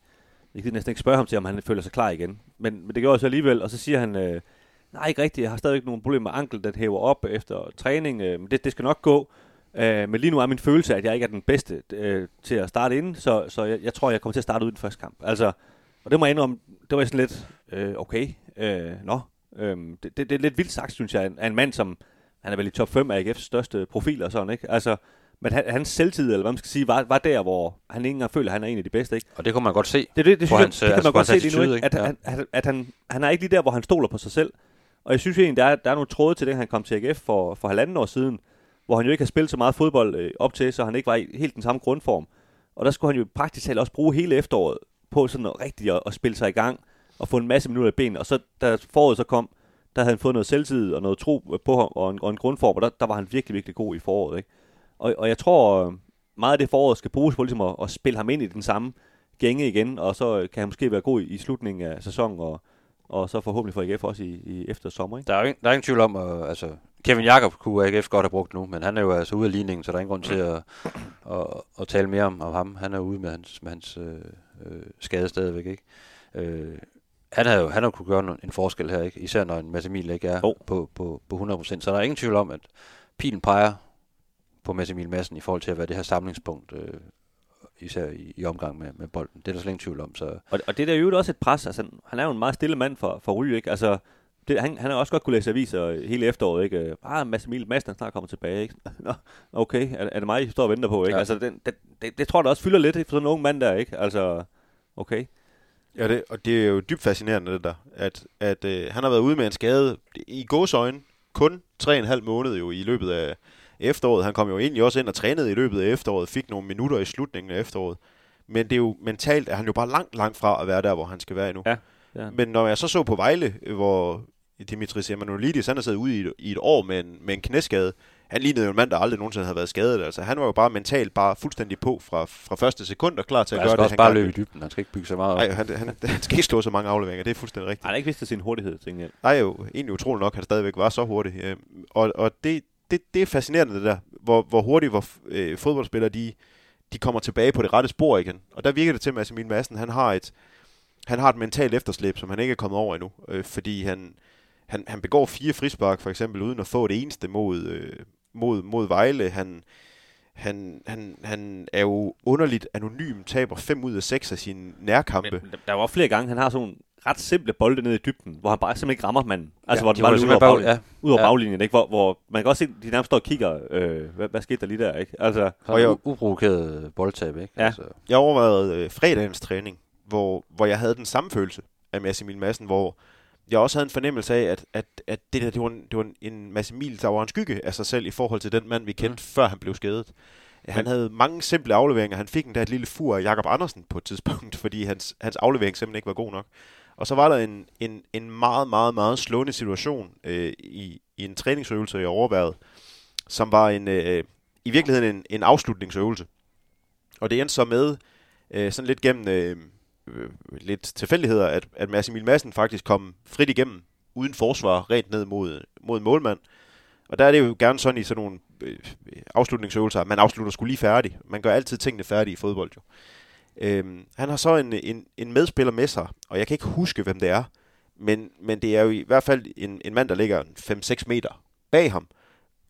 jeg kan næsten ikke spørge ham til, om han føler sig klar igen. Men, men det gjorde jeg så alligevel, og så siger han, øh, nej ikke rigtigt, jeg har stadigvæk nogle problemer med ankel, den hæver op efter træning, øh, men det, det skal nok gå. Øh, men lige nu er min følelse, at jeg ikke er den bedste øh, til at starte inden, så, så jeg, jeg tror, jeg kommer til at starte ud i den første kamp. Altså, og det må jeg indrømme, det var sådan lidt, øh, okay, øh, nå. Øh, det, det, det, er lidt vildt sagt, synes jeg, af en mand, som, han er vel i top 5 af AGF's største profiler og sådan, ikke? Altså, men han, hans selvtid, eller hvad man skal sige, var, var der, hvor han ikke engang føler, at han er en af de bedste, ikke? Og det kunne man godt se. Det, det, det, synes hans, jeg, det kan altså man godt se lige nu, ikke? At, ikke? han, at, at han, han er ikke lige der, hvor han stoler på sig selv. Og jeg synes egentlig, der er, der er nogle tråde til det, han kom til AGF for, for halvanden år siden, hvor han jo ikke har spillet så meget fodbold øh, op til, så han ikke var i helt den samme grundform. Og der skulle han jo praktisk talt også bruge hele efteråret på sådan at rigtigt at, at spille sig i gang og få en masse minutter i ben. Og så da foråret så kom, der havde han fået noget selvtid og noget tro på ham og en, og en grundform, og der, der var han virkelig, virkelig god i foråret. Ikke? Og, og jeg tror, øh, meget af det foråret skal bruges på ligesom at, at spille ham ind i den samme gænge igen, og så øh, kan han måske være god i, i slutningen af sæsonen, og, og så forhåbentlig for AGF også i, i efter sommer. Ikke? Der er, ingen, der er ingen tvivl om, at altså, Kevin Jakob kunne AGF godt have brugt nu, men han er jo altså ude af ligningen, så der er ingen grund til at, at, at tale mere om, om ham. Han er ude med hans, med hans øh, øh, skade stadigvæk, ikke? Øh, han har jo han har kunne gøre en forskel her, ikke? især når en masse mil ikke er Jo. på, på, på 100%. Så der er ingen tvivl om, at pilen peger på Mads Emil Madsen i forhold til at være det her samlingspunkt, øh, især i, i omgang med, med bolden. Det er der slet ingen tvivl om. Så Og, og det der er jo også et pres. Altså, han er jo en meget stille mand for, for Ryge, ikke? Altså, det, han, han har også godt kunne læse aviser hele efteråret, ikke? Ah, Mads Emil Madsen snart kommer tilbage, ikke? Nå, okay, er, er det mig, I står og venter på, ikke? Ja. Altså, den, det, det, det, tror jeg da også fylder lidt ikke, for sådan en ung mand der, ikke? Altså, okay. Ja, det, og det er jo dybt fascinerende, det der. At, at øh, han har været ude med en skade i gåsøjne kun 3,5 måneder jo i løbet af efteråret. Han kom jo egentlig også ind og trænede i løbet af efteråret, fik nogle minutter i slutningen af efteråret. Men det er jo mentalt, er han jo bare langt, langt fra at være der, hvor han skal være endnu. Ja, ja. Men når jeg så så på Vejle, hvor Dimitris Emanuelidis, han har siddet ude i et, i et år med en, med en knæskade. Han lignede jo en mand, der aldrig nogensinde havde været skadet. Altså, han var jo bare mentalt bare fuldstændig på fra, fra første sekund og klar til at han gøre skal det, også han bare gerne løbe i dybden. Han skal ikke bygge så meget op. Nej, han, han, han skal ikke slå så mange afleveringer, det er fuldstændig rigtigt. Han har ikke vidst sin hurtighed, tænker jeg. Nej, jo egentlig utroligt nok, at han stadigvæk var så hurtig. Øh, Og, og det, det, det er fascinerende, det der, hvor, hvor hurtigt hvor, øh, fodboldspillere de, de kommer tilbage på det rette spor igen. Og der virker det til, at Mads Emil Madsen, han har et, han har et mentalt efterslæb, som han ikke er kommet over endnu. Øh, fordi han, han, han begår fire frispark, for eksempel, uden at få det eneste mod, øh, mod, mod Vejle. Han, han, han, han er jo underligt anonym, taber 5 ud af 6 af sine nærkampe. Men, der var flere gange, han har sådan nogle ret simple bolde nede i dybden, hvor han bare simpelthen ikke rammer manden. Altså, Ja, hvor Det den var bare ud over, bare, baglinjen, ja, ud over Ja. baglinjen, ikke? Hvor, hvor man kan også se, at de nærmest står og kigger, øh, hvad, hvad skete der lige der, ikke? Altså, Og jeg- en uprovokeret boldtab, ikke? Ja. Altså, Jeg overvejede øh, fredagens træning, hvor, hvor jeg havde den samme følelse af Mads Emil Madsen, hvor jeg også havde en fornemmelse af, at, at, at det der, det var, en, det var en, en Mads Emil, der var en skygge af sig selv i forhold til den mand, vi kendte, mm. før han blev skadet. Han havde mange simple afleveringer. Han fik endda et lille fur af Jakob Andersen på et tidspunkt, fordi hans, hans aflevering simpelthen ikke var god nok. Og så var der en, en, en meget, meget, meget slående situation øh, i, i en træningsøvelse, jeg overvejede, som var en, øh, i virkeligheden en, en afslutningsøvelse. Og det endte så med, øh, sådan lidt gennem øh, øh, lidt tilfældigheder, at, at Mads Emil Madsen faktisk kom frit igennem, uden forsvar, rent ned mod, mod målmand. Og der er det jo gerne sådan i sådan nogle øh, afslutningsøvelser, at man afslutter skulle lige færdig. Man gør altid tingene færdige i fodbold jo. Øhm, han har så en, en, en medspiller med sig, og jeg kan ikke huske, hvem det er, men, men det er jo i hvert fald en, en mand, der ligger 5-6 meter bag ham,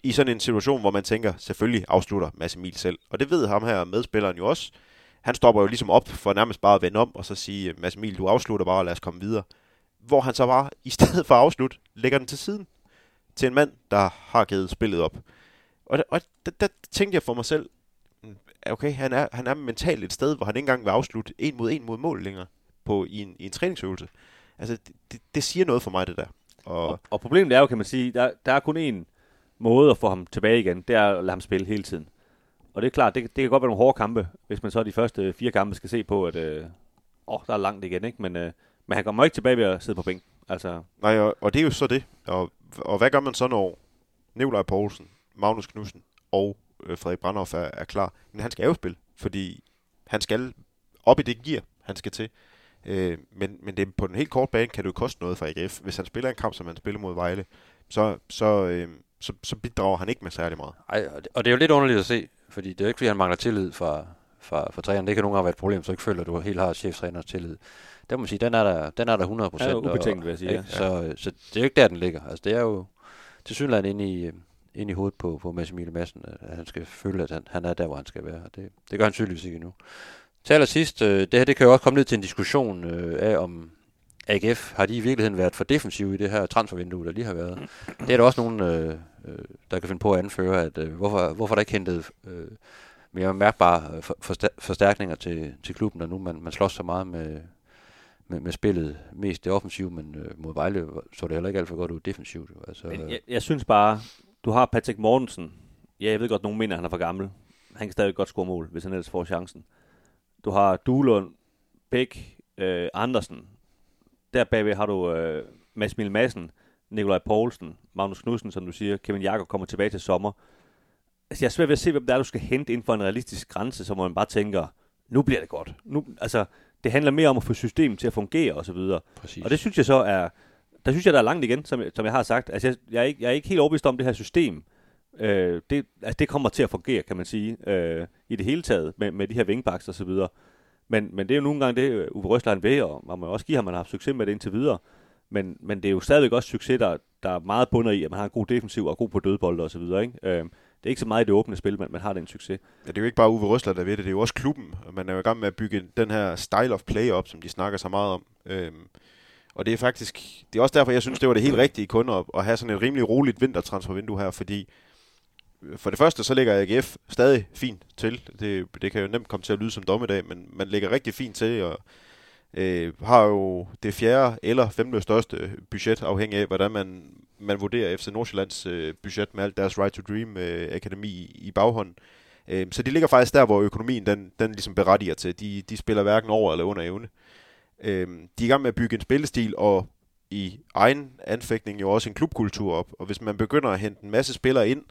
i sådan en situation, hvor man tænker, selvfølgelig afslutter Mads Emil selv. Og det ved ham her, medspilleren jo også. Han stopper jo ligesom op for nærmest bare at vende om, og så sige, øh, Mads Emil, du afslutter bare, og lad os komme videre. Hvor han så bare, i stedet for at afslutte, lægger den til siden til en mand, der har givet spillet op. Og, der, og der, der tænkte jeg for mig selv, hmm, okay, han er, han er mentalt et sted, hvor han ikke engang vil afslutte en mod en mod mål længere på, i, en, i en træningsøvelse. Altså, det, det, det siger noget for mig, det der. Og, Og, og problemet er jo, kan man sige, der, der er kun én måde at få ham tilbage igen, det er at lade ham spille hele tiden. Og det er klart, det, det kan godt være nogle hårde kampe, hvis man så de første fire kampe skal se på, at øh, åh, der er langt igen, ikke? Men, øh, men han kommer ikke tilbage ved at sidde på bænken. Altså, Nej, og, og det er jo så det. Og, og hvad gør man så, når Nikolaj Poulsen, Magnus Knudsen og øh, Frederik Brandhoff er, er klar? Men han skal jo spille, fordi han skal op i det gear, han skal til. Øh, men, men det, på den helt korte bane kan det jo koste noget for AGF. Hvis han spiller en kamp, som han spiller mod Vejle, så, så, øh, så, så bidrager han ikke med særlig meget. Ej, og det, og det er jo lidt underligt at se, fordi det er jo ikke, fordi han mangler tillid fra, fra, fra træneren. Det kan nogle gange være et problem, så ikke føler, at du helt har cheftræners tillid. Der må man sige, den er der, den er der 100 procent. Ja, ubetinget, vil jeg sige, ja. Så, så det er jo ikke der, den ligger. Altså, det er jo til synligheden inde i, øh, inde i hovedet på, på Mads Emil Madsen, at han skal føle, at han, han er der, hvor han skal være. Og Det, det gør han tydeligvis ikke endnu. Til allersidst, øh, det her det kan jo også komme ned til en diskussion øh, af, om AGF har de i virkeligheden været for defensive i det her transfervindue, der lige har været. Det er der også nogen, øh, øh der kan finde på at anføre, at øh, hvorfor, hvorfor der ikke hentet øh, mere mærkbare øh, forstærkninger til, til klubben, når nu man, man slås så meget med, med, med spillet. Mest det offensive, men øh, mod Vejle så det heller ikke alt for godt ud defensivt. Jo. Altså, Men jeg, jeg synes bare, du har Patrick Mortensen. Ja, jeg ved godt, nogen mener, at han er for gammel. Han kan stadig godt score mål, hvis han ellers får chancen. Du har Duelund, Bæk, øh, Andersen. Der bagved har du øh, Mads Mille Madsen, Nikolaj Poulsen, Magnus Knudsen, som du siger. Kevin Jakob kommer tilbage til sommer. Altså, jeg er svært ved at se, hvem der er, du skal hente inden for en realistisk grænse, så man bare tænker, nu bliver det godt. Nu, altså, det handler mere om at få systemet til at fungere og så. Og det synes jeg så er, der synes jeg, der er langt igen, som, jeg- som jeg har sagt. Altså, jeg, jeg, er ikke, jeg er ikke helt overbevist om det her system. Øh, det, altså, det kommer til at fungere, kan man sige, øh, i det hele taget, med, med de her vingbaks og så videre. Men, men det er jo nogle gange det, øh, Uwe Røsler ved, og man må også give ham, at man har haft succes med det indtil videre. Men, men det er jo stadigvæk også succes, der, der er meget bundet i, at man har en god defensiv og god på dødbolde og så videre. Ikke? Øh, det er ikke så meget i det åbne spil, men man har den succes. Ja, det er jo ikke bare Uwe Røsler, der ved det, det er jo også klubben. Man er jo i gang med at bygge den her style of play op, som de snakker så meget om. Øhm, og det er faktisk, det er også derfor, jeg synes, det var det helt rigtige kun at, at have sådan et rimelig roligt vintertransfervindue her, fordi for det første, så ligger AGF stadig fint til. Det, det kan jo nemt komme til at lyde som dommedag, men man ligger rigtig fint til, og øh, har jo det fjerde eller femte største budget, afhængig af, hvordan man, man vurderer FC Nordsjællands øh, budget med alt deres Right to Dream øh, akademi i, i baghånden. Øh, så de ligger faktisk der, hvor økonomien den, den ligesom berettiger til. De, de spiller hverken over eller under evne. Øh, de er i gang med at bygge en spillestil, og i egen anfægtning jo også en klubkultur op. Og hvis man begynder at hente en masse spillere ind,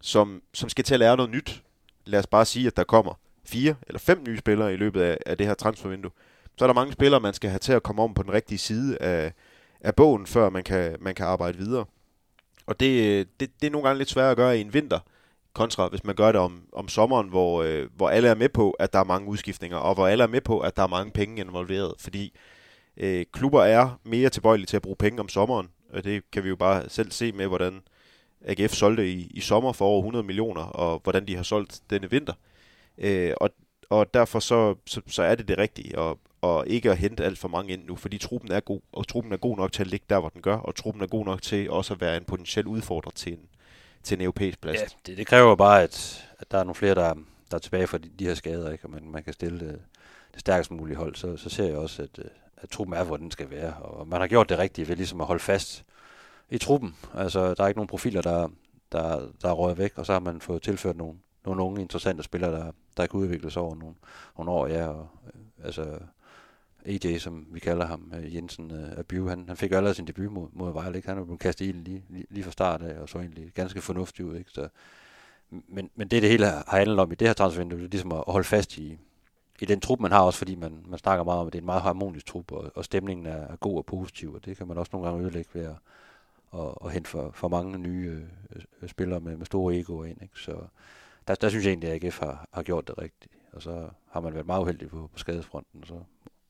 som, som skal til at lære noget nyt, lad os bare sige, at der kommer fire eller fem nye spillere i løbet af, af det her transfervindue, så er der mange spillere, man skal have til at komme om på den rigtige side af, af bogen, før man kan, man kan arbejde videre. Og det, det, det er nogle gange lidt svært at gøre i en vinter, kontra hvis man gør det om, om sommeren, hvor, øh, hvor alle er med på, at der er mange udskiftninger, og hvor alle er med på, at der er mange penge involveret. Fordi øh, klubber er mere tilbøjelige til at bruge penge om sommeren, og det kan vi jo bare selv se med, hvordan AGF solgte i, i sommer for over 100 millioner, og hvordan de har solgt denne vinter. Øh, og, og derfor så, så, så er det det rigtige, og, og ikke at hente alt for mange ind nu, fordi truppen er god, og truppen er god nok til at ligge der, hvor den gør, og truppen er god nok til også at være en potentiel udfordrer til en, til en europæisk plads. Ja, det, det kræver bare, at, at der er nogle flere, der, der er tilbage fra de, de her skader, ikke? og man, man kan stille det, det stærkest mulige hold, så, så ser jeg også, at, øh, at truppen er, hvor den skal være. Og man har gjort det rigtige ved ligesom at holde fast i truppen. Altså, der er ikke nogen profiler, der, der, der rører væk, og så har man fået tilført nogle, nogle unge interessante spillere, der, der kan udvikles over nogle, nogle år, ja, og øh, altså AJ, som vi kalder ham, øh, Jensen øh, Abiu, han, han fik jo allerede sin debut mod, mod Vejle, ikke? Han er blevet kastet i lige, lige, lige fra start af, og så egentlig ganske fornuftig ud, ikke? Så, men, men det, det hele har handlet om i det her transfervindue, det er ligesom at holde fast i, i den trup, man har også, fordi man, man snakker meget om, at det er en meget harmonisk trup, og, og stemningen er, er god og positiv, og det kan man også nogle gange ødelægge ved at, og, og hente for, for mange nye øh, spillere med, med store egoer ind. Ikke? Så der, der synes jeg egentlig, at AGF har, har gjort det rigtigt, og så har man været meget uheldig på, på skadesfronten, og så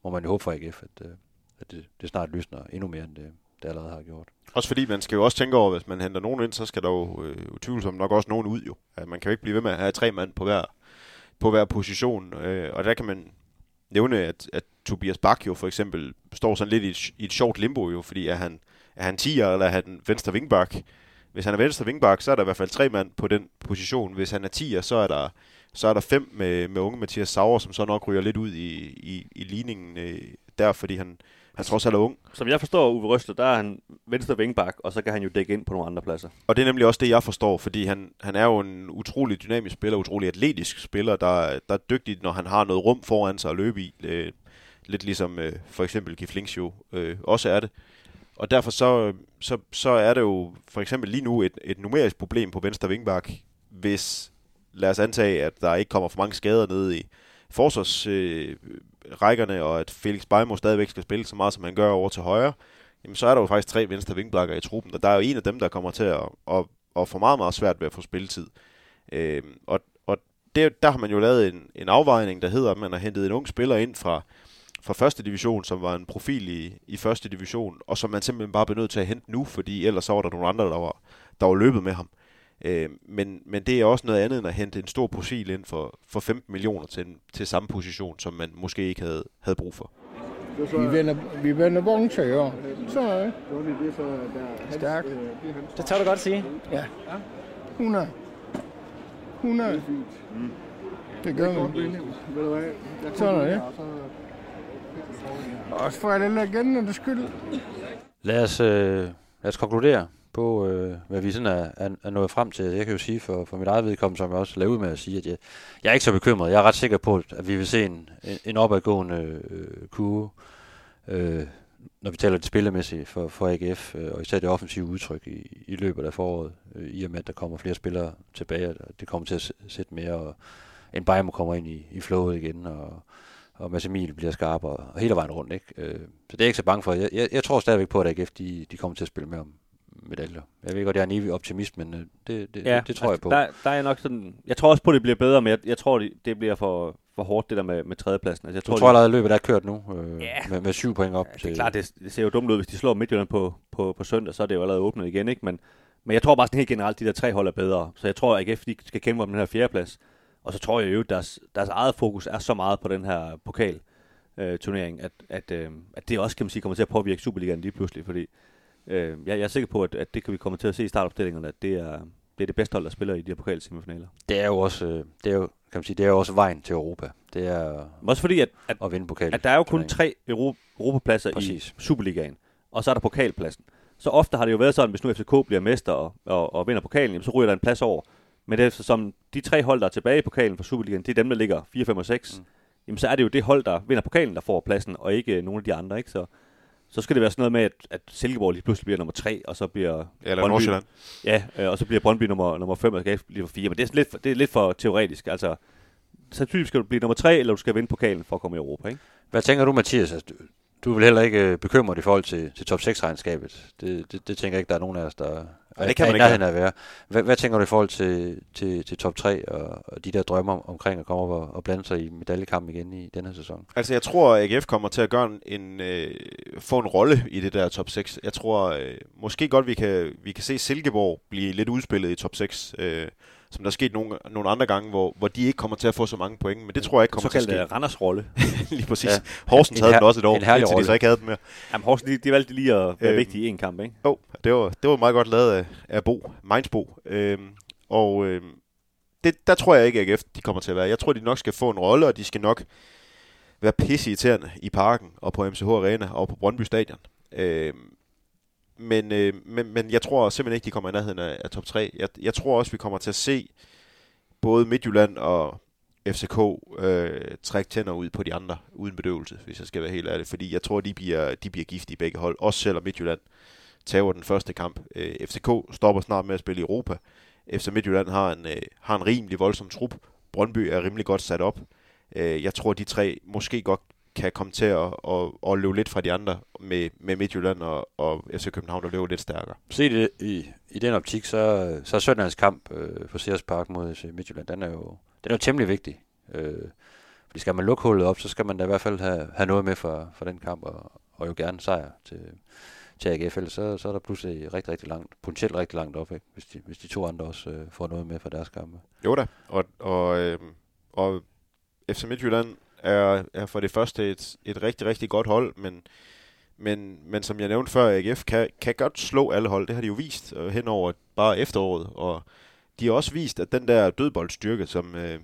må man jo håbe for AGF, at, øh, at det, det snart lysner endnu mere, end det, det allerede har gjort. Også fordi man skal jo også tænke over, hvis man henter nogen ind, så skal der jo øh, utvivlsomt nok også nogen ud jo. Ja, man kan jo ikke blive ved med at have tre mand på hver, på hver position. Øh, og der kan man nævne, at, at Tobias Bak jo for eksempel står sådan lidt i et, i et sjovt limbo jo, fordi at han, er han 10'er, eller er han venstre vingbak? Hvis han er venstre vingbak, så er der i hvert fald tre mand på den position. Hvis han er 10'er, så er der, så er der fem med, med unge Mathias Sauer, som så nok ryger lidt ud i, i, i ligningen øh, der, fordi han, han trods alt er ung. Som jeg forstår Uwe Røsler, der er han venstre vingbak, og så kan han jo dække ind på nogle andre pladser. Og det er nemlig også det, jeg forstår, fordi han, han er jo en utrolig dynamisk spiller, utrolig atletisk spiller, der, der er dygtig, når han har noget rum foran sig at løbe i. Øh, lidt ligesom øh, for eksempel Giflings jo øh, også er det. Og derfor så, så, så er det jo for eksempel lige nu et, et numerisk problem på venstre vingbak, hvis lad os antage, at der ikke kommer for mange skader ned i forsvarsrækkerne, øh, og at Felix Beimo stadigvæk skal spille så meget, som han gør over til højre, jamen så er der jo faktisk tre venstre vingbakker i truppen, og der er jo en af dem, der kommer til at, at og få meget, meget svært ved at få spilletid. Øh, og og det, der har man jo lavet en, en afvejning, der hedder, at man har hentet en ung spiller ind fra, fra første division, som var en profil i, i første division, og som man simpelthen bare blev nødt til at hente nu, fordi ellers så var der nogle andre, der var, der var løbet med ham. Øh, men, men det er også noget andet end at hente en stor profil ind for, for 15 millioner til, til samme position, som man måske ikke havde, havde brug for. Vi vender, vi vender bronze i år. Så er det. Stærkt. Det tør du godt sige. Ja. 100. 100. Det gør vi. Sådan er det. Også for alle legendernes skyld. Lad os, øh, lad os konkludere på, øh, hvad vi sådan er, er, er nået frem til. Jeg kan jo sige for, for mit eget vedkommende, som jeg også lavede med at sige, at jeg, jeg er ikke så bekymret. Jeg er ret sikker på, at vi vil se en, en, opadgående øh, kurve, øh, når vi taler det spillemæssige for, for AGF, øh, og især det offensive udtryk i, i løbet af foråret, øh, i og med, at der kommer flere spillere tilbage, og det kommer til at sætte mere, og en Bayern kommer ind i, i flowet igen, og, og Mads Emil bliver skarp, og, hele vejen rundt. Ikke? Øh, så det er jeg ikke så bange for. Jeg, jeg, jeg tror stadigvæk på, at AGF de, de kommer til at spille med om medaljer. Jeg ved godt, jeg er en evig optimist, men øh, det, det, ja, det, det tror altså, jeg på. Der, der er nok sådan, jeg tror også på, at det bliver bedre, men jeg, jeg tror, det, det bliver for, for hårdt, det der med, med tredjepladsen. Altså, jeg tror, tror, tror allerede, at løbet er kørt nu, øh, Ja. med, med syv point op. Ja, det er klart, det, det ser jo dumt ud, hvis de slår Midtjylland på, på, på søndag, så er det jo allerede åbnet igen, ikke? Men, men jeg tror bare sådan helt generelt, de der tre hold er bedre. Så jeg tror, at AGF de skal kæmpe om den her fjerdeplads. Og så tror jeg jo, at deres, deres eget fokus er så meget på den her pokal øh, turnering, at, at, øh, at det også kan man sige, kommer til at påvirke Superligaen lige pludselig, fordi øh, jeg, jeg er sikker på, at, at det kan vi komme til at se i startopstillingerne, at det er, det er det bedste hold, der spiller i de her pokalsemifinaler. Det er jo også, øh, det er jo, kan man sige, det er jo også vejen til Europa. Det er også fordi, at, at, at vinde pokal. at der er jo kun tre Euro, Europapladser Præcis. i Superligaen, og så er der pokalpladsen. Så ofte har det jo været sådan, hvis nu FCK bliver mester og, og, og vinder pokalen, jamen, så ryger der en plads over. Men det er som de tre hold, der er tilbage i pokalen for Superligaen, det er dem, der ligger 4, 5 og 6. Mm. Jamen så er det jo det hold, der vinder pokalen, der får pladsen, og ikke øh, nogen af de andre. Ikke? Så, så skal det være sådan noget med, at, at Silkeborg lige pludselig bliver nummer 3, og så bliver Eller Nordsjælland. Ja, øh, og så bliver Brøndby nummer, nummer 5, og AGF bliver 4. Men det er, lidt, for- det er lidt for teoretisk. Altså, sandsynligvis skal du blive nummer 3, eller du skal vinde pokalen for at komme i Europa. Ikke? Hvad tænker du, Mathias? Altså, du, du vel heller ikke øh, bekymret i forhold til, til top 6-regnskabet. Det, det, det tænker jeg ikke, der er nogen af os, der Nej, det kan man ikke af at være. Hvad, hvad tænker du i forhold til, til, til top 3 og, og de der drømmer om, omkring at komme op og, og blande sig i medaljekampen igen i denne sæson? Altså, jeg tror, at AGF kommer til at gøre en, en øh, få en rolle i det der top 6. Jeg tror øh, måske godt, vi kan, vi kan se Silkeborg blive lidt udspillet i top 6, øh, som der er sket nogle, nogle andre gange, hvor, hvor de ikke kommer til at få så mange point. Men det tror jeg ikke kommer til at ske. Såkaldte Randers rolle. Lige præcis. Ja. Horsens En havde her- den også et år, indtil de rolle. så ikke havde den mere. Jamen, Horsens, de, de valgte lige at være Øhm, vigtige i en kamp, ikke? Jo, det var, det var meget godt lavet af, af Bo, Mainzbo. Øhm, og øhm, det, der tror jeg ikke, at AGF de kommer til at være. Jeg tror, de nok skal få en rolle, og de skal nok være pisseirriterende i parken, og på MCH Arena, og på Brøndby Stadion. Øhm, men, øh, men, men jeg tror simpelthen ikke, de kommer i nærheden af, af top 3. Jeg, jeg tror også, vi kommer til at se både Midtjylland og FCK øh, trække tænder ud på de andre, uden bedøvelse, hvis jeg skal være helt ærlig. Fordi jeg tror, de bliver, de bliver giftige begge hold, også selvom Midtjylland tager den første kamp. Øh, FCK stopper snart med at spille i Europa. FC Midtjylland har en, øh, har en rimelig voldsom trup. Brøndby er rimelig godt sat op. Øh, jeg tror, de tre måske godt kan komme til at, at, at løbe lidt fra de andre med, med Midtjylland og, og FC København, der løber lidt stærkere. Se det i, i den optik, så, så søndagens kamp øh, på Sears Park mod FC Midtjylland, den er jo, den er jo temmelig vigtig. Øh, fordi skal man lukke hullet op, så skal man da i hvert fald have, have noget med for, for den kamp, og, og jo gerne sejr til, til AGF, ellers så, så er der pludselig rigtig, rigtig langt, potentielt rigtig langt op, ikke? Hvis, de, hvis de to andre også øh, får noget med for deres kampe. Jo da, og, og, øh, og FC Midtjylland er, er for det første et, et rigtig, rigtig godt hold, men, men, men som jeg nævnte før, AGF kan, kan godt slå alle hold. Det har de jo vist øh, hen over bare efteråret, og de har også vist, at den der dødboldstyrke, som, øh,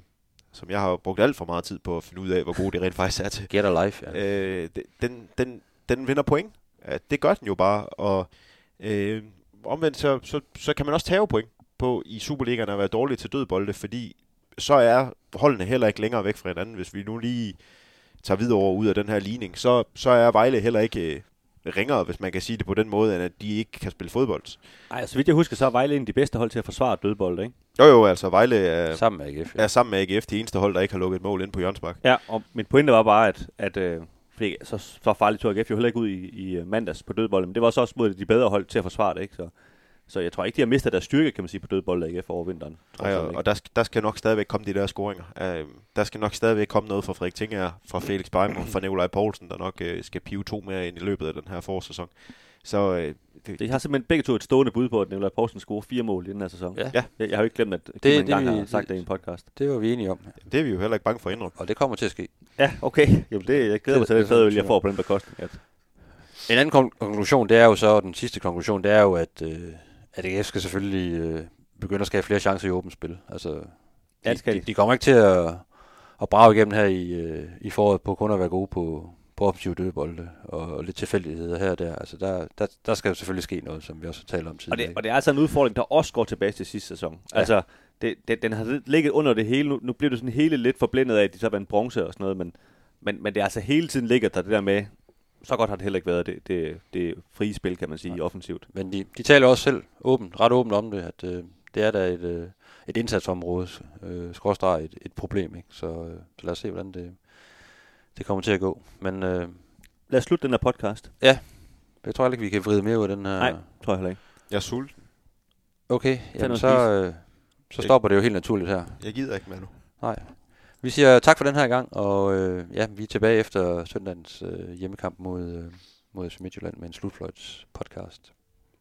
som jeg har brugt alt for meget tid på at finde ud af, hvor god det rent faktisk er til, Get a life, ja. øh, de- den, den, den vinder point. Ja, det gør den jo bare, og øh, omvendt så, så, så kan man også tage point på i Superligaen at være dårlig til dødbolde, fordi så er holdene heller ikke længere væk fra hinanden. Hvis vi nu lige tager videre over ud af den her ligning, så, så er Vejle heller ikke øh, ringere, hvis man kan sige det på den måde, end at de ikke kan spille fodbold. Nej, så vidt jeg husker, så er Vejle en af de bedste hold til at forsvare dødbold, ikke? Jo jo, altså Vejle er, Sammen med AGF. Ja. er sammen med AGF de eneste hold, der ikke har lukket et mål ind på Jørgensbak. Ja, og min pointe var bare, at, at øh, fordi så, så farligt tog AGF jo heller ikke ud i, i øh, mandags på dødbold, men det var så også mod de bedre hold til at forsvare det, ikke? Så, Så jeg tror ikke, de har mistet deres styrke, kan man sige, på dødbold AGF over vinteren. Nej, og, og der, skal, der skal nok stadigvæk komme de der scoringer. Uh, der skal nok stadigvæk komme noget fra Frederik Tinger, fra Felix Beim og fra Nikolaj Poulsen, der nok uh, skal pive to mere ind i løbet af den her forårssæson. Så uh, det, De har simpelthen begge to et stående bud på, at Nikolaj Poulsen scorer fire mål i den her sæson. Ja. Ja. Jeg, jeg har jo ikke glemt, at Kim det engang vi- har sagt det i en podcast. Det var vi enige om. det er vi jo heller ikke bange for at indrømme. Og det kommer til at ske. Ja, okay. Jamen det, jeg glæder mig til Det- den fadøl, jeg får på den bekostning. At, En anden kon- konklusion, det er jo så, og den sidste konklusion, det er jo, at, øh, at AGF skal selvfølgelig øh, begynde at skabe flere chancer i åbent spil. Altså, de, Ja, de, de. kommer ikke til at, at brage igennem her i, øh, i foråret på kun at være gode på, på offensive dødbolde og, og lidt tilfældigheder her og der. Altså, der, der, der skal jo selvfølgelig ske noget, som vi også har talt om og, tidligere. det, og det er altså en udfordring, der også går tilbage til sidste sæson. Ja. Altså, det, det, den har ligget under det hele. Nu, nu bliver det sådan hele lidt forblændet af, at de så vandt bronze og sådan noget, men, men, men det er altså hele tiden ligget der det der med, så godt har det heller ikke været, det, det, det frie spil, kan man sige, offensivt. Men de, de taler også selv åbent, ret åbent om det, at øh, det er da et, øh, et indsatsområde, øh, skråstrej et, et problem. Ikke? Så, øh, så lad os se, hvordan det, det kommer til at gå. Men øh, Lad os slutte den her podcast. jeg tror ikke, vi kan vride mere ud af den her. Nej, tror jeg heller ikke. Jeg er sulten. Okay, jamen så, øh, så stopper det jo helt naturligt her. Jeg gider ikke, Manu. Nej. Vi siger tak for den her gang, og øh, ja, vi er tilbage efter søndagens øh, hjemmekamp mod, øh, mod FC Midtjylland med en slutfløjts podcast.